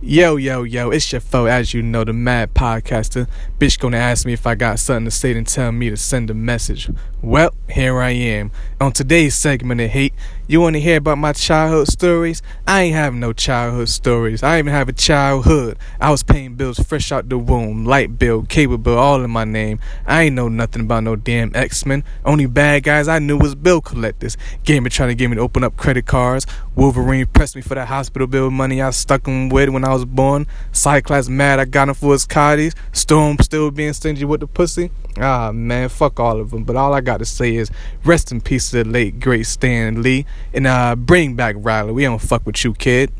Yo, yo, yo, it's your foe, as you know, the mad podcaster. Bitch gonna ask me if I got something to say and tell me to send a message. Well, here I am. On today's segment of Hate, you wanna hear about my childhood stories? I ain't have no childhood stories. I even have a childhood. I was paying bills fresh out the womb. Light bill, cable bill, all in my name. I ain't know nothing about no damn X-Men. Only bad guys I knew was bill collectors. Gamer trying to get me to open up credit cards. Wolverine pressed me for that hospital bill money I stuck him with when I was born. Cyclops mad I got him for his cotties. Storm still being stingy with the pussy. Ah man, fuck all of them. But all I got to say is rest in peace to the late great Stan Lee and uh bring back Riley. We don't fuck with you, kid.